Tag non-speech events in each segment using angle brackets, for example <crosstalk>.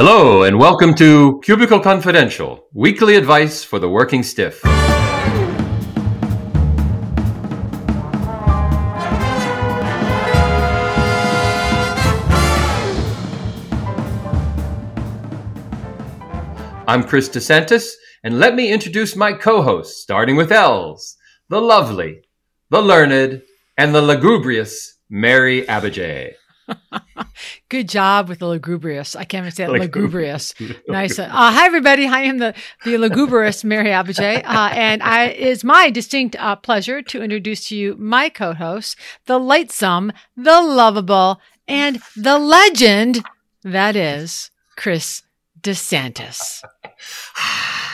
Hello, and welcome to Cubicle Confidential, weekly advice for the working stiff. I'm Chris DeSantis, and let me introduce my co hosts, starting with L's, the lovely, the learned, and the lugubrious Mary Abbajay. Good job with the lugubrious. I can't even say that lugubrious. <laughs> nice. Uh, hi, everybody. I am the, the lugubrious Mary Abbajay. Uh, and I, it is my distinct uh, pleasure to introduce to you my co host, the lightsome, the lovable, and the legend that is Chris DeSantis. <laughs>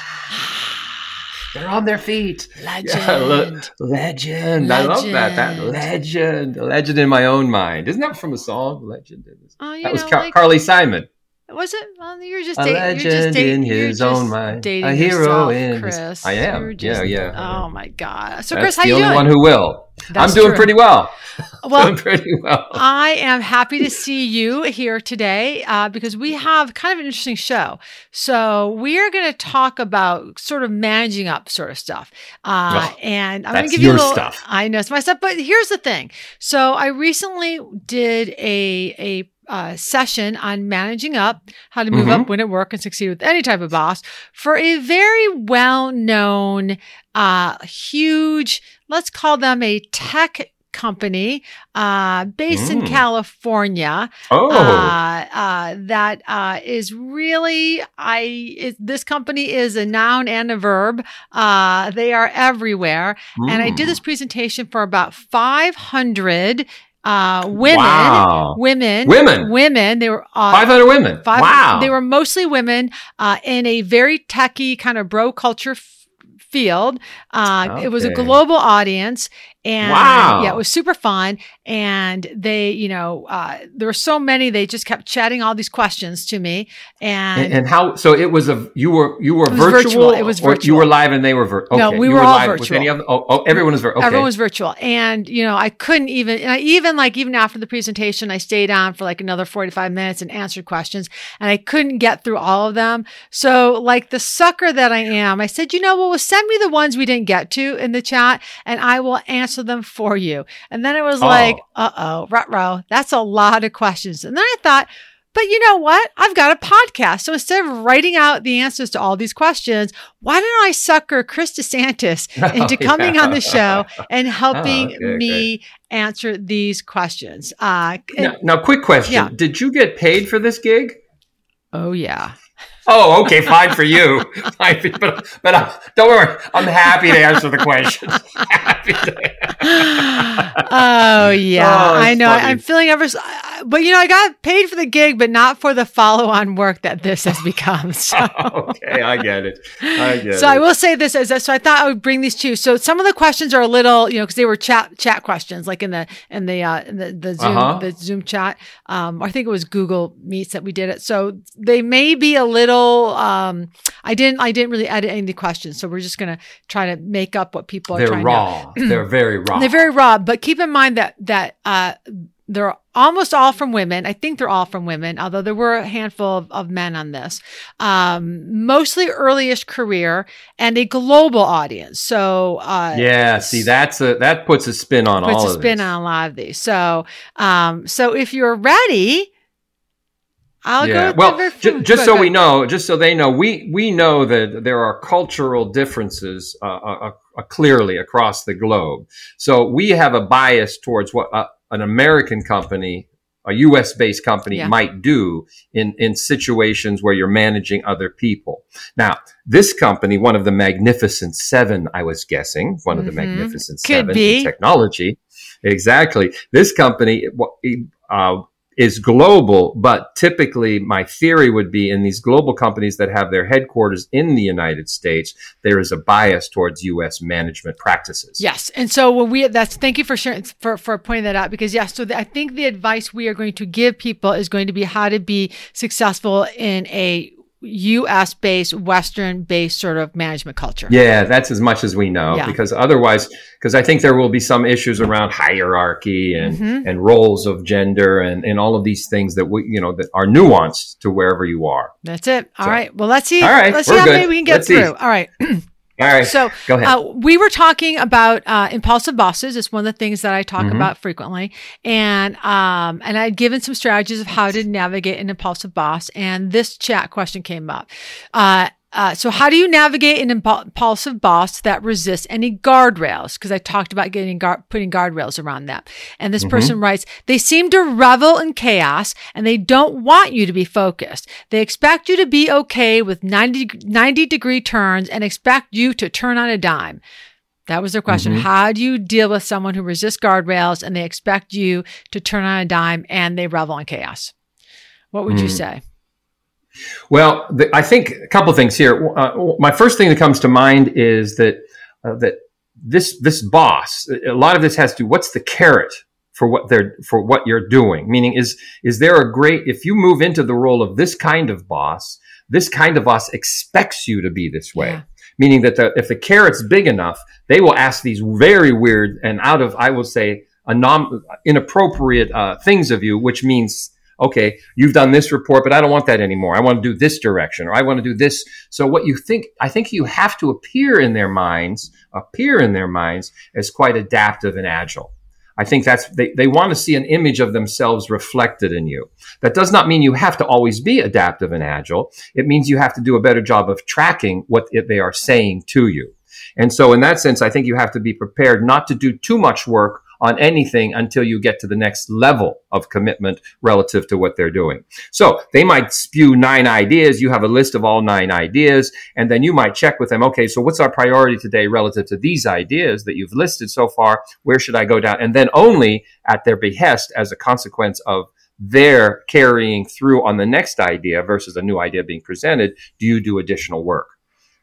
They're on their feet. Legend. Yeah, le- legend. I love that. That legend. Legend in my own mind. Isn't that from a song? Legend. Oh, that was Car- like, Carly Simon. Was it? Well, you're just a dating, legend you're just dating, in his own mind. A hero in Chris. his. I am. You're yeah, yeah. Oh my god. So, That's Chris, how you doing? the only one who will. That's I'm doing true. pretty well. <laughs> Well, doing pretty well. I am happy to see you here today uh, because we have kind of an interesting show. So we are going to talk about sort of managing up sort of stuff, uh, Ugh, and I'm going to give you a little. stuff. I know it's my stuff, but here's the thing. So I recently did a a uh, session on managing up, how to move Mhm. up, win at work, and succeed with any type of boss for a very well known, uh, huge, let's call them a tech company uh, based in Mm. California Oh. uh, uh, that uh, is really I it, this company is a noun and a verb. Uh, they are everywhere, and I did Mm. this presentation for about 500 uh, women. Wow. Women, Women? women. They were uh, 500 women. Five, wow. They were mostly women uh, in a very techie kind of bro culture f- field. Uh, It was a global audience. And Wow. yeah, it was super fun. And they, you know, uh, there were so many, they just kept chatting all these questions to me. And, and, and how? So it was a you were you were It virtual. virtual. It was or You were live and they were virtual. No, we you were all live virtual. any other? Oh, oh, everyone was virtual. Okay. Everyone was virtual. And, you know, I couldn't even, and I even like, even after the presentation, I stayed on for like another 45 minutes and answered questions and I couldn't get through all of them. So, like the sucker that I am, I said, you know what, well, send me the ones we didn't get to in the chat and I will answer them for you. And then it was Oh. like, uh oh, row, that's a lot of questions. And then I thought, but you know what? I've got a podcast. So instead of writing out the answers to all these questions, why don't I sucker Chris DeSantis <laughs> into Oh, coming yeah. on the show and <laughs> helping Oh, okay, me answer these questions? Uh, Now, now, quick question: Yeah. Did you get paid for this gig? oh, yeah. Oh, okay, fine for you. <laughs> Fine for- but but uh, don't worry, I'm happy to answer the questions. <laughs> <laughs> oh yeah, Oh, I know. funny. I'm feeling ever, s- I- but you know, I got paid for the gig, but not for the follow-on work that this has become. So. okay, I get it. I get So it. I will say this as so I thought I would bring these two. So some of the questions are a little, you know, because they were chat chat questions, like in the in the uh, in the, the Zoom Uh-huh. the Zoom chat. Um, I think it was Google Meets that we did it. So they may be a little. Um, I didn't I didn't really edit any of the questions, so we're just gonna try to make up what people are They're trying raw. <clears throat> They're very raw. They're very raw, but keep in mind that that uh, they're almost all from women. I think they're all from women, although there were a handful of, of men on this. Um, mostly early-ish career and a global audience. So uh, yeah. See, that's a that puts a spin on puts all a of spin on a lot of these. So um, so if you're ready, I'll go. yeah. Well, the just so we know, just so they know, we we know that there are cultural differences uh, uh, uh, clearly across the globe. So we have a bias towards what uh, an American company, a U.S. based company, Yeah. might do in in situations where you're managing other people. Now, this company, one of the Magnificent Seven, I was guessing, one of the Mhm. Magnificent Could Seven be. in technology, exactly. This company. Uh, is global, but typically my theory would be in these global companies that have their headquarters in the United States, there is a bias towards U.S. management practices. Yes, and so when we that's thank you for sharing for for pointing that out because yes, so the, I think the advice we are going to give people is going to be how to be successful in a US based, Western based sort of management culture. Yeah, that's as much as we know yeah. because otherwise, because I think there will be some issues around hierarchy and, mm-hmm. and roles of gender and, and all of these things that we, you know, that are nuanced to wherever you are. That's it. All so, right. Well, let's see. All right. Let's see how good. many we can get let's through. See. All right. <clears throat> All right. So go ahead. Uh, we were talking about uh, impulsive bosses. It's one of the things that I talk mm-hmm. about frequently, and um, and I'd given some strategies of how to navigate an impulsive boss. And this chat question came up. Uh, uh, so how do you navigate an impulsive boss that resists any guardrails? Because I talked about getting putting guardrails around that. And this mm-hmm. person writes, they seem to revel in chaos and they don't want you to be focused. They expect you to be okay with 90, 90 degree turns and expect you to turn on a dime. That was their question. Mm-hmm. How do you deal with someone who resists guardrails and they expect you to turn on a dime and they revel in chaos? What would mm. you say? Well, the, I think a couple of things here. Uh, my first thing that comes to mind is that uh, that this this boss, a lot of this has to do. What's the carrot for what they're for what you're doing? Meaning, is is there a great if you move into the role of this kind of boss, this kind of boss expects you to be this way. Yeah. Meaning that the, if the carrot's big enough, they will ask these very weird and out of I will say anom- inappropriate uh, things of you, which means okay, you've done this report, but I don't want that anymore. I want to do this direction or I want to do this. So what you think, I think you have to appear in their minds, appear in their minds as quite adaptive and agile. I think that's, they, they want to see an image of themselves reflected in you. That does not mean you have to always be adaptive and agile. It means you have to do a better job of tracking what they are saying to you. And so in that sense, I think you have to be prepared not to do too much work on anything until you get to the next level of commitment relative to what they're doing. So they might spew nine ideas. You have a list of all nine ideas, and then you might check with them. Okay, so what's our priority today relative to these ideas that you've listed so far? Where should I go down? And then only at their behest as a consequence of their carrying through on the next idea versus a new idea being presented, do you do additional work?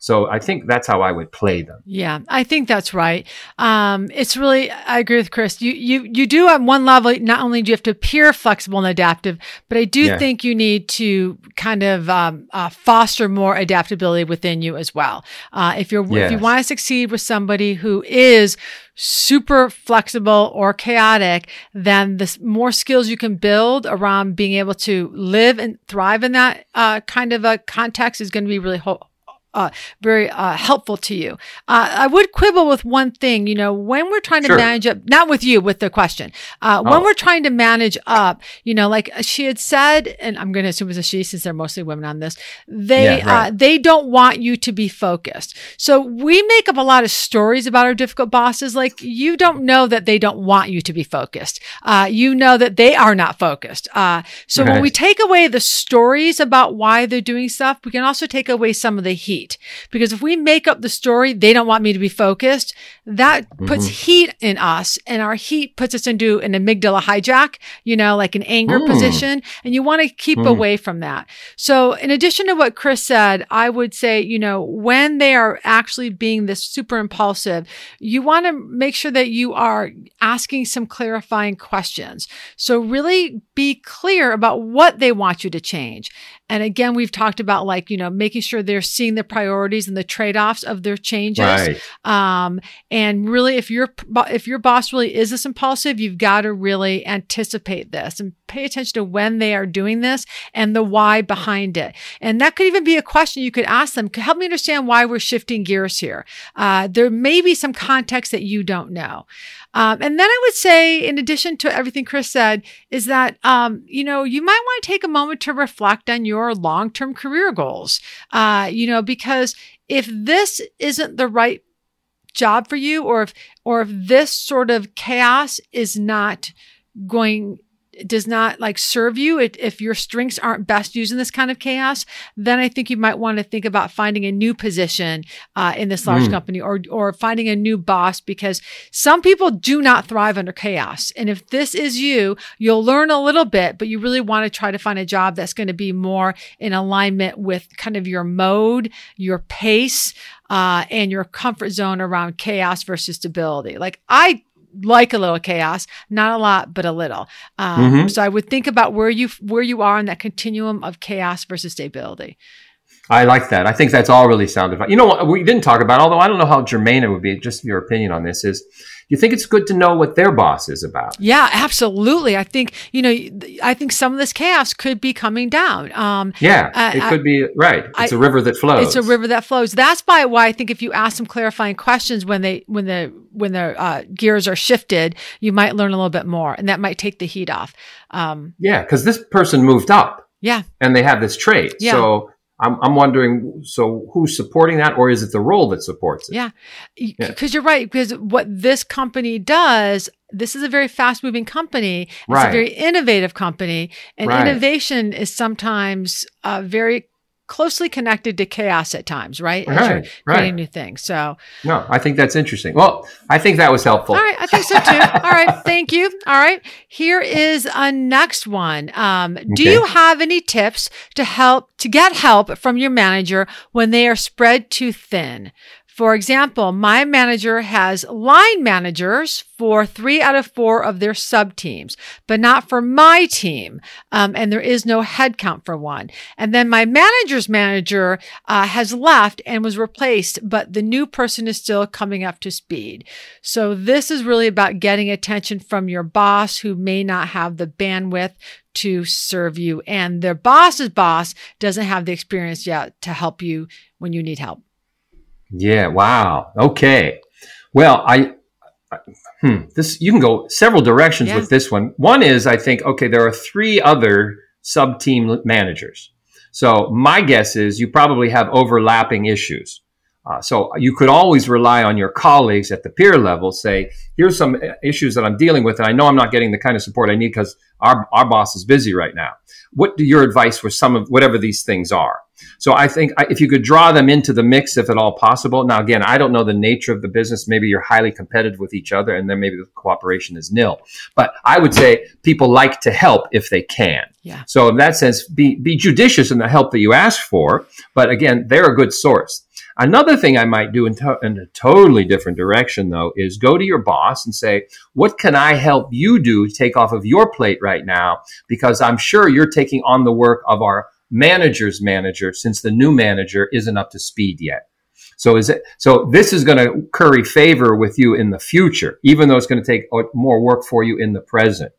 So I think that's how I would play them. Yeah, I think that's right. Um, it's really, I agree with Chris. You, you, you do at one level, not only do you have to appear flexible and adaptive, but I do yeah. think you need to kind of um, uh, foster more adaptability within you as well. Uh, if you're, yes. if you want to succeed with somebody who is super flexible or chaotic, then the more skills you can build around being able to live and thrive in that uh, kind of a context is going to be really ho- uh, very uh, helpful to you. Uh, I would quibble with one thing. You know, when we're trying to sure. manage up, not with you, with the question, uh, oh. when we're trying to manage up, you know, like she had said, and I'm going to assume it's a she since they're mostly women on this. They yeah, right. Uh, they don't want you to be focused. So we make up a lot of stories about our difficult bosses. Like you don't know that they don't want you to be focused. Uh, you know that they are not focused. so right. when we take away the stories about why they're doing stuff, we can also take away some of the heat heat. Because if we make up the story, they don't want me to be focused, that mm-hmm. puts heat in us and our heat puts us into an amygdala hijack, you know, like an anger mm. position. And you want to keep mm. away from that. So in addition to what Chris said, I would say, you know, when they are actually being this super impulsive, you want to make sure that you are asking some clarifying questions. So really be clear about what they want you to change. And again, we've talked about like, you know, making sure they're seeing the priorities and the trade-offs of their changes. Right. Um, and really, if your if your boss really is this impulsive, you've got to really anticipate this and pay attention to when they are doing this and the why behind it. And that could even be a question you could ask them. Help me understand why we're shifting gears here. Uh, there may be some context that you don't know. Um, and then I would say, in addition to everything Chris said, is that, um, you know, you might want to take a moment to reflect on your long term career goals. Uh, you know, because if this isn't the right job for you, or if, or if this sort of chaos is not going does not like serve you, it, if your strengths aren't best used in this kind of chaos, then I think you might want to think about finding a new position uh, in this large mm. company or or finding a new boss because some people do not thrive under chaos. And if this is you, you'll learn a little bit, but you really want to try to find a job that's going to be more in alignment with kind of your mode, your pace, uh, and your comfort zone around chaos versus stability. Like I like a little chaos, not a lot, but a little. Um, mm-hmm. So I would think about where you where you are in that continuum of chaos versus stability. I like that. I think that's all really sound advice. You know what we didn't talk about, although I don't know how germane it would be, just your opinion on this is you think it's good to know what their boss is about? Yeah, absolutely. I think, you know, I think some of this chaos could be coming down. Um, yeah, uh, it could be, right. It's I, a river that flows. It's a river that flows. That's by why I think if you ask some clarifying questions when they, when the, when the uh, gears are shifted, you might learn a little bit more and that might take the heat off. Um, yeah, because this person moved up. Yeah. And they have this trait. Yeah. So I'm, I'm wondering, so who's supporting that, or is it the role that supports it? Yeah, because yeah. you're right. Because what this company does, this is a very fast moving company. It's right. a very innovative company, and right. innovation is sometimes uh, very closely connected to chaos at times, right? As right, creating new things. So no, I think that's interesting. Well, I think that was helpful. All right, I think so too. All right, <laughs> thank you. All right, here is a next one. Um, okay. Do you have any tips to help to get help from your manager when they are spread too thin? For example, my manager has line managers for three out of four of their sub teams, but not for my team. Um, and there is no headcount for one. And then my manager's manager uh, has left and was replaced, but the new person is still coming up to speed. So this is really about getting attention from your boss who may not have the bandwidth to serve you and their boss's boss doesn't have the experience yet to help you when you need help. Yeah. Wow. Okay. Well, I, hmm, this you can go several directions yeah. with this one. One is I think okay, there are three other sub team managers. So my guess is you probably have overlapping issues. Uh, so you could always rely on your colleagues at the peer level. Say, here's some issues that I'm dealing with, and I know I'm not getting the kind of support I need because our our boss is busy right now. What do your advice for some of whatever these things are? So I think if you could draw them into the mix, if at all possible. Now, again, I don't know the nature of the business. Maybe you're highly competitive with each other, and then maybe the cooperation is nil. But I would say people like to help if they can. Yeah. So in that sense, be be judicious in the help that you ask for. But again, they're a good source. Another thing I might do in, to- in, a totally different direction, though, is go to your boss and say, What can I help you do to take off of your plate right now? Because I'm sure you're taking on the work of our manager's manager since the new manager isn't up to speed yet. So is it, so this is going to curry favor with you in the future, even though it's going to take more work for you in the present.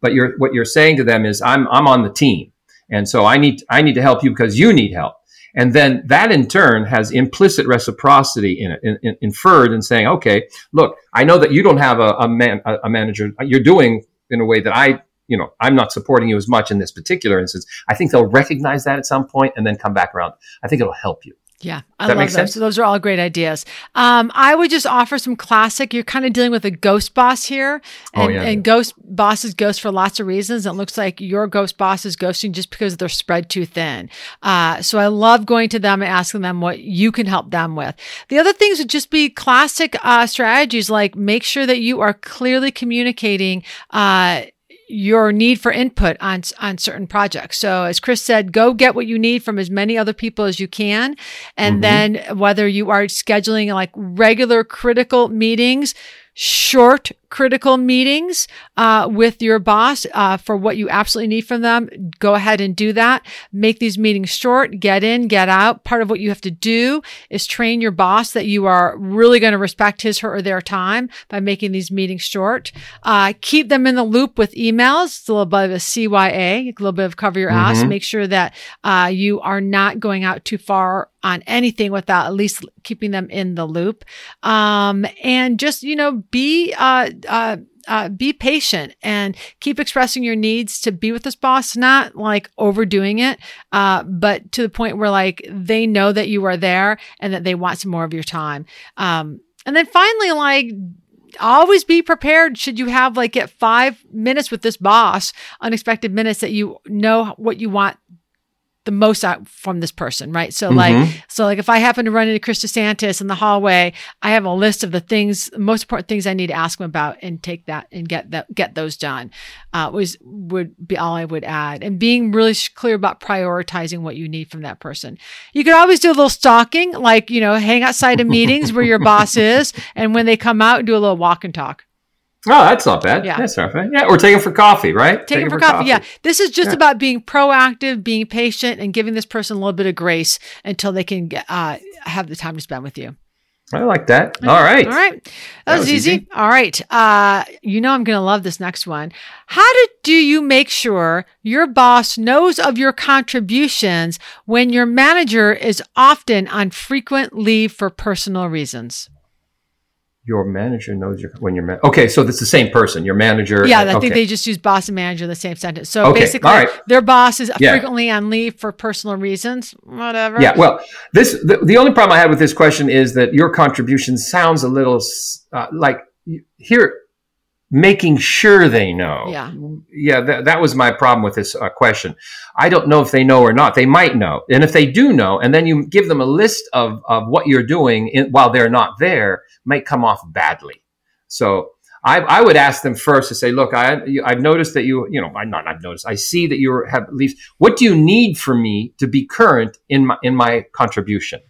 But you're, what you're saying to them is, I'm, I'm on the team. And so I need, I need to help you because you need help. And then that in turn has implicit reciprocity in it, in, in, inferred in saying, okay, look, I know that you don't have a, a man, a, a manager. You're doing in a way that I you know, I'm not supporting you as much in this particular instance. I think they'll recognize that at some point and then come back around. I think it'll help you. Yeah, I love those. Sense? Those are all great ideas. Um, I would just offer some classic. You're kind of dealing with a ghost boss here, oh, and, oh, yeah, and yeah. ghost bosses ghost for lots of reasons. It looks like your ghost boss is ghosting just because they're spread too thin. Uh, so I love going to them and asking them what you can help them with. The other things would just be classic uh, strategies like make sure that you are clearly communicating. Uh, your need for input on on certain projects. So as Chris said, go get what you need from as many other people as you can and mm-hmm. then whether you are scheduling like regular critical meetings, short critical meetings uh, with your boss uh, for what you absolutely need from them, go ahead and do that. Make these meetings short, get in, get out. Part of what you have to do is train your boss that you are really going to respect his, her, or their time by making these meetings short. Uh, keep them in the loop with emails. It's a little bit of a CYA, a little bit of cover your mm-hmm. ass. Make sure that uh, you are not going out too far on anything without at least keeping them in the loop. Um, and just, you know, be, uh, uh, uh, be patient and keep expressing your needs to be with this boss, not like overdoing it, uh, but to the point where like they know that you are there and that they want some more of your time. Um, and then finally, like, always be prepared should you have like get five minutes with this boss, unexpected minutes that you know what you want the most out from this person, right? So mm-hmm. like, so like if I happen to run into Chris DeSantis in the hallway, I have a list of the things, most important things I need to ask him about and take that and get that, get those done. Uh, was, would be all I would add and being really clear about prioritizing what you need from that person. You could always do a little stalking, like, you know, hang outside of meetings where your boss <laughs> is. And when they come out, do a little walk and talk. Oh, that's not bad. Yeah, that's not bad. Yeah, or take them for coffee, right? Take, them for, for coffee. coffee. Yeah, this is just yeah. about being proactive, being patient, and giving this person a little bit of grace until they can uh, have the time to spend with you. I like that. All right. All right. That, that was, was easy. easy. All right. Uh, you know, I'm going to love this next one. How do, do you make sure your boss knows of your contributions when your manager is often on frequent leave for personal reasons? Your manager knows your when you're ma- okay so it's the same person your manager yeah i think they just use boss and manager in the same sentence so okay. basically right. their boss is yeah. frequently on leave for personal reasons whatever yeah well this the, the only problem i had with this question is that your contribution sounds a little uh, like here making sure they know. Yeah. Yeah, that, that was my problem with this uh, question. I don't know if they know or not. They might know. And if they do know, and then you give them a list of, of what you're doing in, while they're not there, might come off badly. So I, I would ask them first to say, look, I, I've noticed that you, you know, I'm not, I've noticed, I see that you have at least, what do you need from me to be current in my, in my contribution?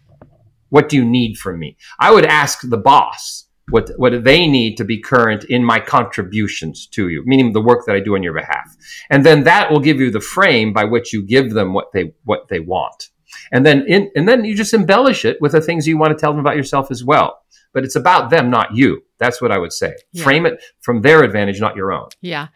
What do you need from me? I would ask the boss what what they need to be current in my contributions to you, meaning the work that I do on your behalf. And then that will give you the frame by which you give them what they what they want. And then in, and then you just embellish it with the things you want to tell them about yourself as well. But it's about them, not you. That's what I would say. Yeah. Frame it from their advantage, not your own. Yeah.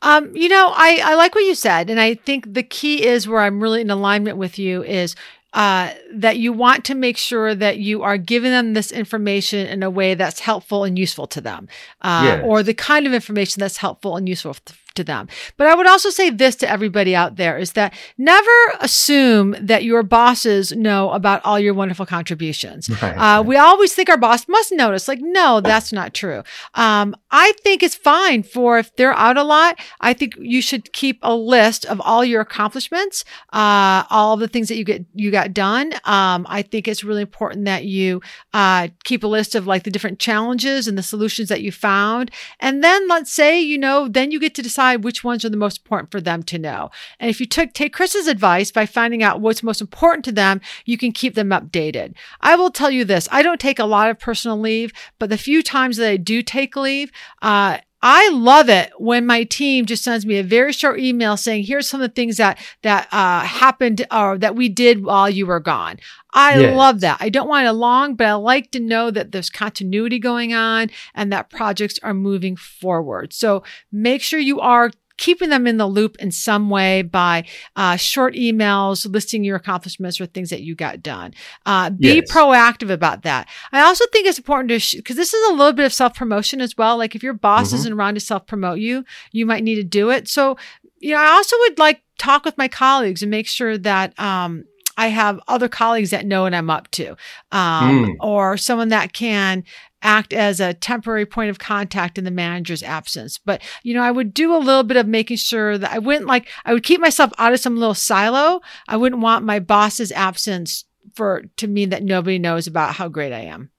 Um, you know, I, I like what you said. And I think the key is where I'm really in alignment with you is uh, that you want to make sure that you are giving them this information in a way that's helpful and useful to them, uh, yes. or the kind of information that's helpful and useful to them. But I would also say this to everybody out there is that never assume that your bosses know about all your wonderful contributions. Right. Uh, we always think our boss must notice. Like, no, that's not true. Um, I think it's fine for if they're out a lot. I think you should keep a list of all your accomplishments, uh, all the things that you get you got done. Um, I think it's really important that you uh, keep a list of like the different challenges and the solutions that you found, and then let's say you know, then you get to decide decide which ones are the most important for them to know. And if you took, take Chris's advice by finding out what's most important to them, you can keep them updated. I will tell you this. I don't take a lot of personal leave, but the few times that I do take leave, uh, I love it when my team just sends me a very short email saying, here's some of the things that, that, uh, happened or that we did while you were gone. I yes. love that. I don't want it long, but I like to know that there's continuity going on and that projects are moving forward. So make sure you are keeping them in the loop in some way by uh, short emails listing your accomplishments or things that you got done. Uh, be yes. proactive about that. I also think it's important to, because sh- this is a little bit of self promotion as well. Like if your boss mm-hmm. isn't around to self promote you, you might need to do it. So, you know, I also would like talk with my colleagues and make sure that, um, I have other colleagues that know what I'm up to, um, mm. or someone that can act as a temporary point of contact in the manager's absence. But, you know, I would do a little bit of making sure that I wouldn't like, I would keep myself out of some little silo. I wouldn't want my boss's absence for, to mean that nobody knows about how great I am.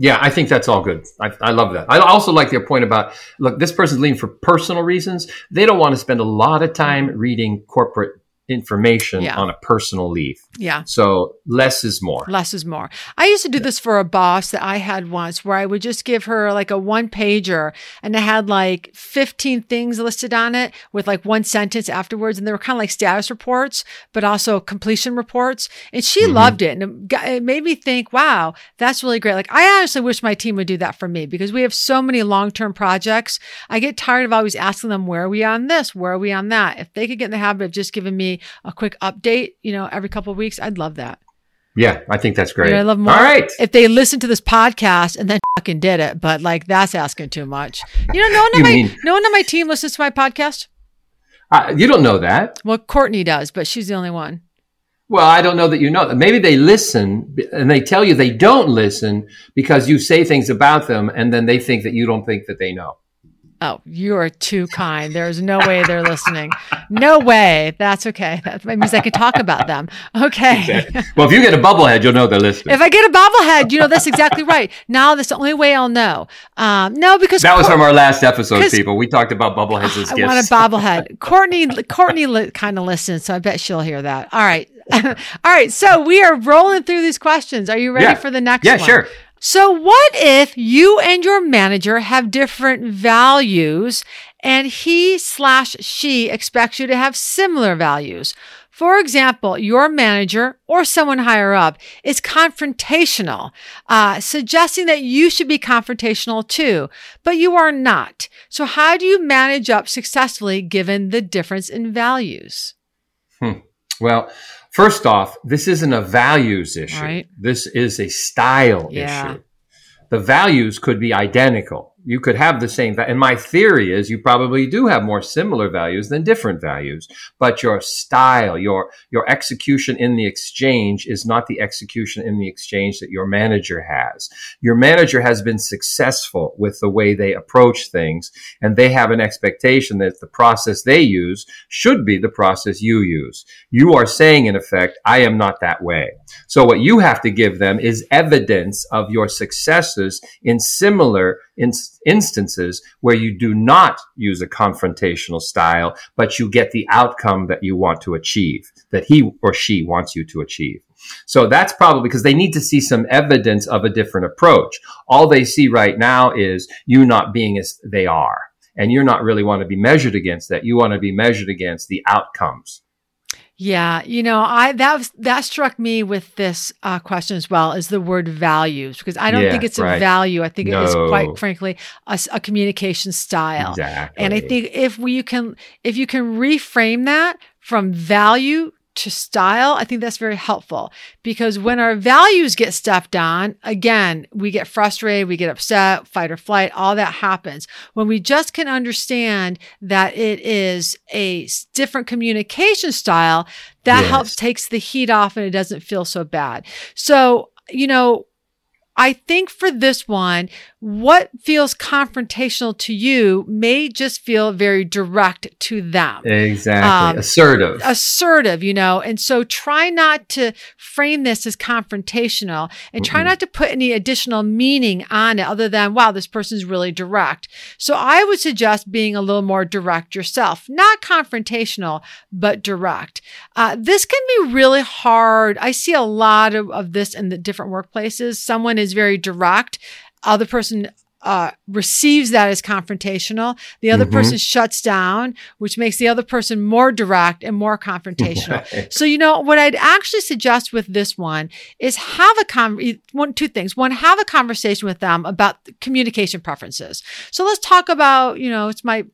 Yeah, I think that's all good. I, I love that. I also like your point about look, this person's leaving for personal reasons. They don't want to spend a lot of time reading corporate information yeah. on a personal leave. Yeah. So less is more. Less is more. I used to do yeah. this for a boss that I had once where I would just give her like a one pager and it had like 15 things listed on it with like one sentence afterwards. And they were kind of like status reports, but also completion reports. And she mm-hmm. loved it. And it, it made me think, wow, that's really great. Like I honestly wish my team would do that for me because we have so many long term projects. I get tired of always asking them, where are we on this? Where are we on that? If they could get in the habit of just giving me a quick update, you know, every couple of weeks, I'd love that. Yeah, I think that's great. I love more. All right. If they listen to this podcast and then fucking did it, but like that's asking too much. You know, no one on my mean, no one on my team listens to my podcast. Uh, you don't know that. Well, Courtney does, but she's the only one. Well, I don't know that you know that. Maybe they listen and they tell you they don't listen because you say things about them and then they think that you don't think that they know. Oh, you are too kind. There's no way they're listening. No way. That's okay. That means I can talk about them. Okay. Exactly. Well, if you get a bubblehead, you'll know they're listening. If I get a bubblehead, you know that's exactly right. Now that's the only way I'll know. Um, no, because that was from our last episode, people. We talked about bubbleheads as I gifts. I want a bobblehead. Courtney, Courtney li- kind of listens, so I bet she'll hear that. All right. <laughs> All right. So we are rolling through these questions. Are you ready yeah. for the next yeah, one? sure. So, what if you and your manager have different values and he slash she expects you to have similar values? For example, your manager or someone higher up is confrontational, uh, suggesting that you should be confrontational too, but you are not. So, how do you manage up successfully given the difference in values? Hmm. Well, first off, this isn't a values issue. Right. This is a style Yeah. issue. The values could be identical. You could have the same, va- and my theory is you probably do have more similar values than different values, but your style, your, your execution in the exchange is not the execution in the exchange that your manager has. Your manager has been successful with the way they approach things, and they have an expectation that the process they use should be the process you use. You are saying, in effect, I am not that way. So what you have to give them is evidence of your successes in similar in- instances where you do not use a confrontational style, but you get the outcome that you want to achieve, that he or she wants you to achieve. So that's probably because they need to see some evidence of a different approach. All they see right now is you not being as they are. And you're not really want to be measured against that. You want to be measured against the outcomes. Yeah, you know, I that was, that struck me with this uh, question as well is the word values because I don't Yeah, think it's a value. I think it is quite frankly a communication style. Exactly. And I think if we you can if you can reframe that from value to style, I think that's very helpful because when our values get stepped on, again, we get frustrated, we get upset, fight or flight, all that happens. When we just can understand that it is a different communication style, that Yes. helps takes the heat off and it doesn't feel so bad. So, you know, I think for this one, what feels confrontational to you may just feel very direct to them. Exactly. Um, Assertive. Assertive, you know, and so try not to frame this as confrontational and try Mm-mm. not to put any additional meaning on it other than, wow, this person's really direct. So I would suggest being a little more direct yourself, not confrontational, but direct. Uh, this can be really hard. I see a lot of, of this in the different workplaces. Someone is very direct, other person uh, receives that as confrontational. The other Mhm. person shuts down, which makes the other person more direct and more confrontational. <laughs> Right. So, you know, what I'd actually suggest with this one is have a con one, two things. One, have a conversation with them about communication preferences. So let's talk about, you know, it's my,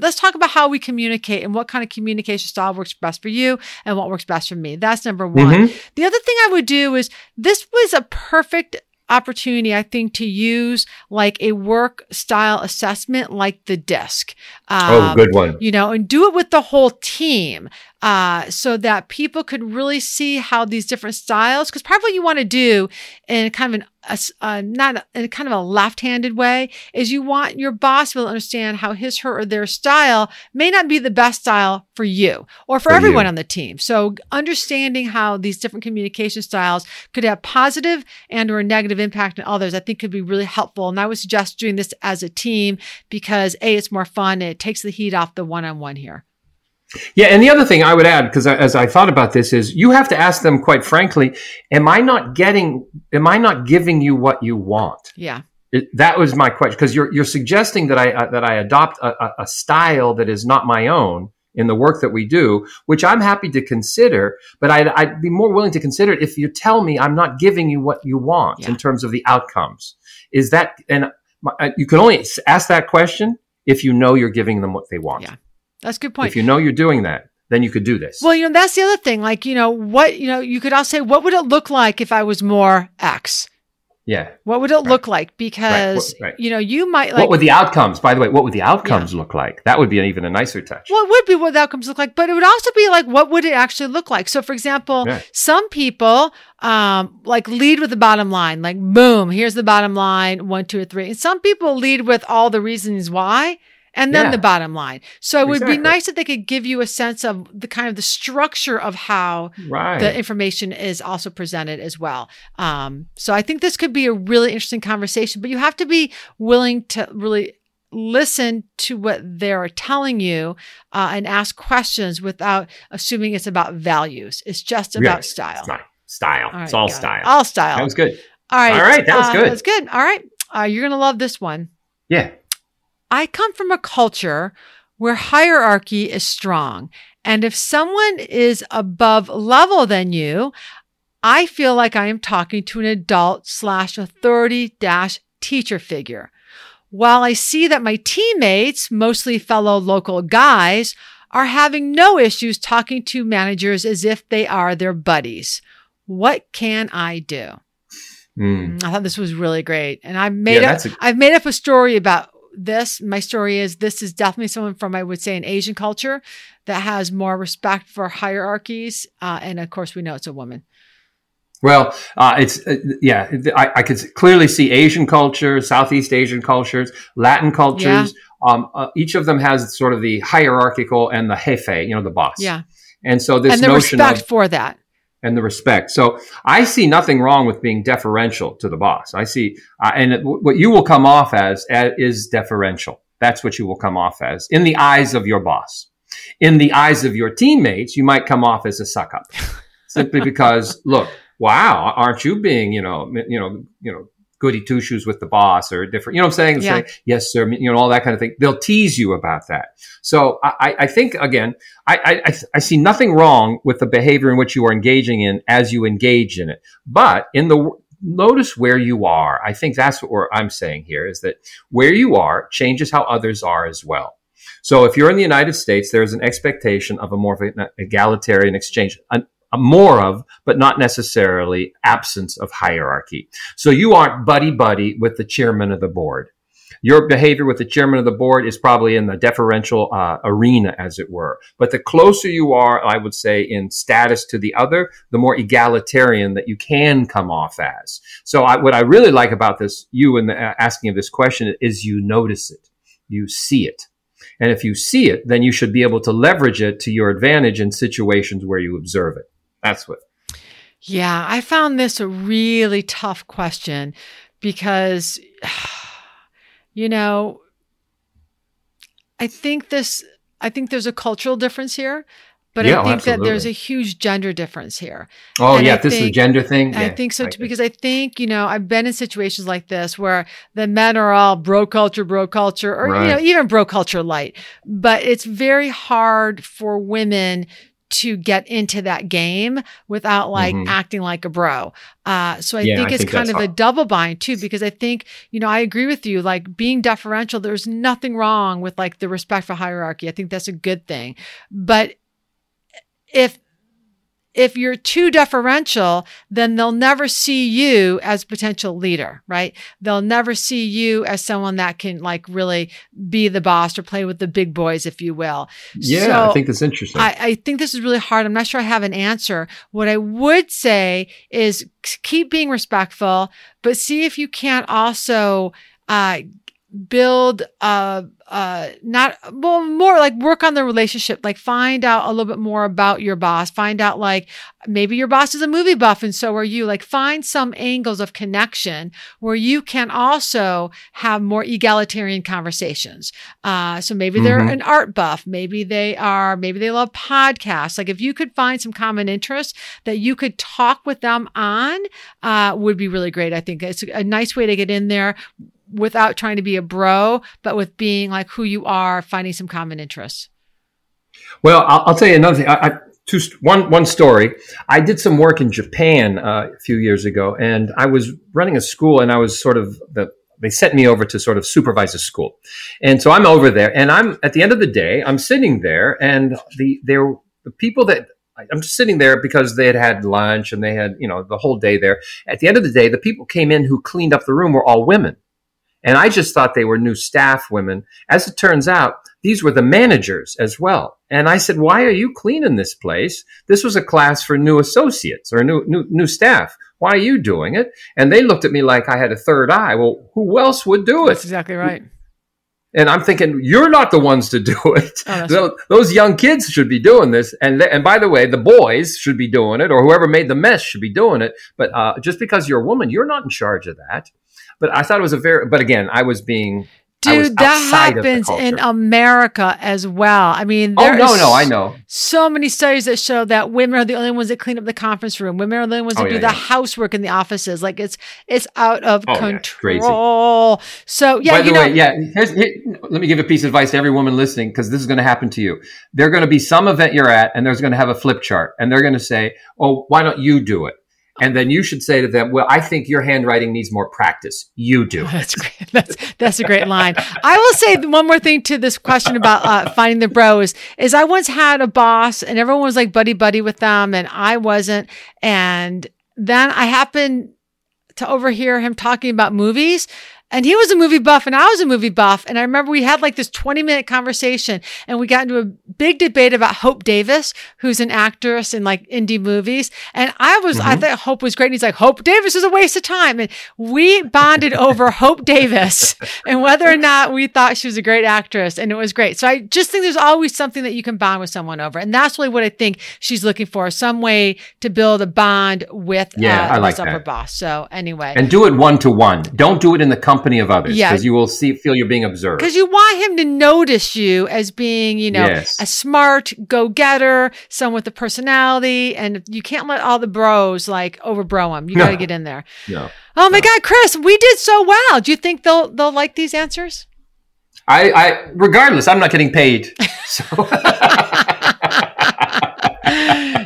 let's talk about how we communicate and what kind of communication style works best for you and what works best for me. That's number one. Mhm. The other thing I would do is this was a perfect opportunity, I think, to use like a work style assessment like the DISC. Oh, Um, good one. you know, and do it with the whole team uh, so that people could really see how these different styles, because part of what you want to do in kind of an, a uh, not in a kind of a left-handed way is you want your boss to be able to understand how his, her, or their style may not be the best style for you or for, For everyone you. on the team. So understanding how these different communication styles could have positive and or negative impact on others, I think could be really helpful. And I would suggest doing this as a team because A, it's more fun and it takes the heat off the one-on-one here. Yeah, and the other thing I would add, because as I thought about this, is you have to ask them quite frankly, am I not getting, am I not giving you what you want? Yeah. It, that was my question, because you're you're suggesting that I uh, that I adopt a, a, style that is not my own in the work that we do, which I'm happy to consider, but I'd, I'd be more willing to consider it if you tell me I'm not giving you what you want Yeah. in terms of the outcomes. Is that and my, uh, you can only ask that question if you know you're giving them what they want. Yeah. That's a good point. If you know you're doing that, then you could do this. well, you know, that's the other thing. Like, you know, what, you know, you could also say, what would it look like if I was more X? yeah. What would it look like? Because, Right. you know, you might like, what would the outcomes? By the way, what would the outcomes look like? That would be an, even a nicer touch. what would be what the outcomes look like, but it would also be like, what would it actually look like? So, for example, Yeah. some people um, like lead with the bottom line, like, boom, here's the bottom line, one, two, or three. And some people lead with all the reasons why. And then Yeah. the bottom line. So it would be nice if they could give you a sense of the kind of the structure of how right. the information is also presented as well. Um, so I think this could be a really interesting conversation, but you have to be willing to really listen to what they're telling you uh, and ask questions without assuming it's about values. It's just about Yes. style. It's not style. All it's right, all got it. style. All style. That was good. All right. All right, that was uh, good. That's good. All right. Uh, you're going to love this one. Yeah. I come from a culture where hierarchy is strong. And if someone is above level than you, I feel like I am talking to an adult slash authority dash teacher figure. While I see that my teammates, mostly fellow local guys, are having no issues talking to managers as if they are their buddies. What can I do? Mm. I thought this was really great. And I made Yeah, up a- I've made up a story about this. My story is this is definitely someone from I would say an Asian culture that has more respect for hierarchies. Uh, and of course we know it's a woman. Well, uh, it's uh, yeah. I, I could clearly see Asian culture, Southeast Asian cultures, Latin cultures. Um, uh, each of them has sort of the hierarchical and the jefe, you know, the boss. Yeah. And so this and the notion respect of for that. And the respect. So I see nothing wrong with being deferential to the boss. I see, uh, and it, what you will come off as, as is deferential. That's what you will come off as in the eyes of your boss. In the eyes of your teammates, you might come off as a suck up, simply because, <laughs> look, wow, aren't you being, you know, you know, you know, goody two shoes with the boss or different, you know what I'm saying? Yeah. Say, yes, sir, you know, all that kind of thing. They'll tease you about that. So I, I- think again, I, I- I, see nothing wrong with the behavior in which you are engaging in as you engage in it. But in the notice where you are. I think that's what we're, I'm saying here is that where you are changes how others are as well. So if you're in the United States, there's an expectation of a more of an egalitarian exchange. An, more of, but not necessarily absence of hierarchy. So you aren't buddy buddy with the chairman of the board. Your behavior with the chairman of the board is probably in the deferential uh, arena, as it were. But the closer you are, I would say, in status to the other, the more egalitarian that you can come off as. So I, what I really like about this, you and the asking of this question, is you notice it, you see it. And if you see it, then you should be able to leverage it to your advantage in situations where you observe it. That's what. Yeah, I found this a really tough question because, <sighs> you know, I think this, I think there's a cultural difference here, but Yeah, I think that there's a huge gender difference here. Oh And yeah, I this is a gender thing. I think so I too, because I think, you know, I've been in situations like this where the men are all bro culture, bro culture, or, you know, even bro culture light. But it's very hard for women to get into that game without like Mhm. acting like a bro. Uh, so I Yeah, think I it's think kind of a double bind too, because I think, you know, I agree with you, like being deferential, there's nothing wrong with like the respect for hierarchy. I think that's a good thing. But if if you're too deferential, then they'll never see you as potential leader, right? They'll never see you as someone that can like really be the boss or play with the big boys, if you will. Yeah, So I think that's interesting. I, I think this is really hard. I'm not sure I have an answer. What I would say is keep being respectful, but see if you can't also uh, build uh uh not well more like work on the relationship like find out a little bit more about your boss find out like maybe your boss is a movie buff and so are you like find some angles of connection where you can also have more egalitarian conversations. Uh so maybe they're Mhm. an art buff maybe they are maybe they love podcasts. Like if you could find some common interests that you could talk with them on uh would be really great i think. It's a nice way to get in there without trying to be a bro, but with being like who you are, finding some common interests. Well, I'll, I'll tell you another thing. I, I, two, one, one story. I did some work in Japan uh, a few years ago, and I was running a school, and I was sort of the. They sent me over to sort of supervise a school, and so I'm over there, and I'm at the end of the day, I'm sitting there, and the there the people that I'm just sitting there because they had had lunch and they had you know the whole day there. At the end of the day, the people came in who cleaned up the room were all women. And I just thought they were new staff women. As it turns out, these were the managers as well. And I said, why are you cleaning this place? This was a class for new associates or new, new, new staff. Why are you doing it? And they looked at me like I had a third eye. Well, who else would do it? That's exactly right. And I'm thinking, you're not the ones to do it. Oh, that's Tho- Those young kids should be doing this. And, th- and by the way, the boys should be doing it or whoever made the mess should be doing it. But uh, just because you're a woman, you're not in charge of that. But I thought it was a very, but again, I was being Dude, that happens in America as well. I mean, oh no, no, I know. So many studies that show that women are the only ones that clean up the conference room. Women are the only ones that oh, do yeah, the yeah. housework in the offices. Like it's it's out of oh, control. Yeah, so yeah, By the know, way, yeah. Here's, here, let me give a piece of advice to every woman listening because this is going to happen to you. They're going to be some event you're at, and there's going to have a flip chart, and they're going to say, "Oh, why don't you do it?" And then you should say to them, "Well, I think your handwriting needs more practice. You do." <laughs> That's great. That's that's a great line. I will say one more thing to this question about uh, finding the bros is I once had a boss, and everyone was like buddy buddy with them, and I wasn't. And then I happened to overhear him talking about movies. And he was a movie buff and I was a movie buff. And I remember we had like this 20 minute conversation and we got into a big debate about Hope Davis, who's an actress in like indie movies. And I was, mm-hmm. I thought Hope was great. And he's like, Hope Davis is a waste of time. And we bonded over <laughs> Hope Davis and whether or not we thought she was a great actress. And it was great. So I just think there's always something that you can bond with someone over. And that's really what I think she's looking for some way to build a bond with yeah, uh, I like upper boss. So anyway. And do it one to one. Don't do it in the company company of others because you will see feel you're being observed. Because you want him to notice you as being, you know, yes. a smart go-getter, someone with a personality, and you can't let all the bros like overbro him. You got to get in there. No. Oh my no. God, Chris, we did so well. Do you think they'll they'll like these answers? I, I regardless, I'm not getting paid. <laughs> So. <laughs>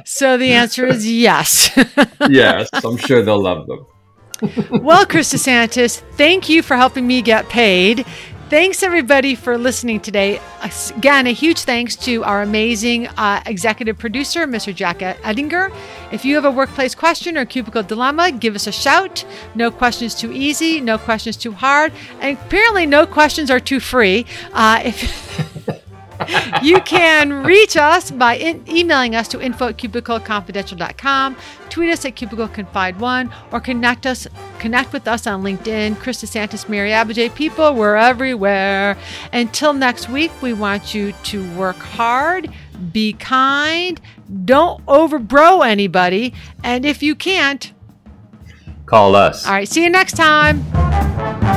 so the answer is yes. <laughs> yes, I'm sure they'll love them well, Chris DeSantis, thank you for helping me get paid. Thanks, everybody, for listening today. Again, a huge thanks to our amazing uh, executive producer, Mr. Jack Edinger. If you have a workplace question or cubicle dilemma, give us a shout. No questions too easy, no questions too hard, and apparently, no questions are too free. Uh, if <laughs> <laughs> you can reach us by in- emailing us to info at cubicleconfidential.com, tweet us at cubicleconfide1, or connect us connect with us on LinkedIn. Chris DeSantis, Mary Abbajay, people, we're everywhere. Until next week, we want you to work hard, be kind, don't overbro anybody, and if you can't, call us. All right, see you next time.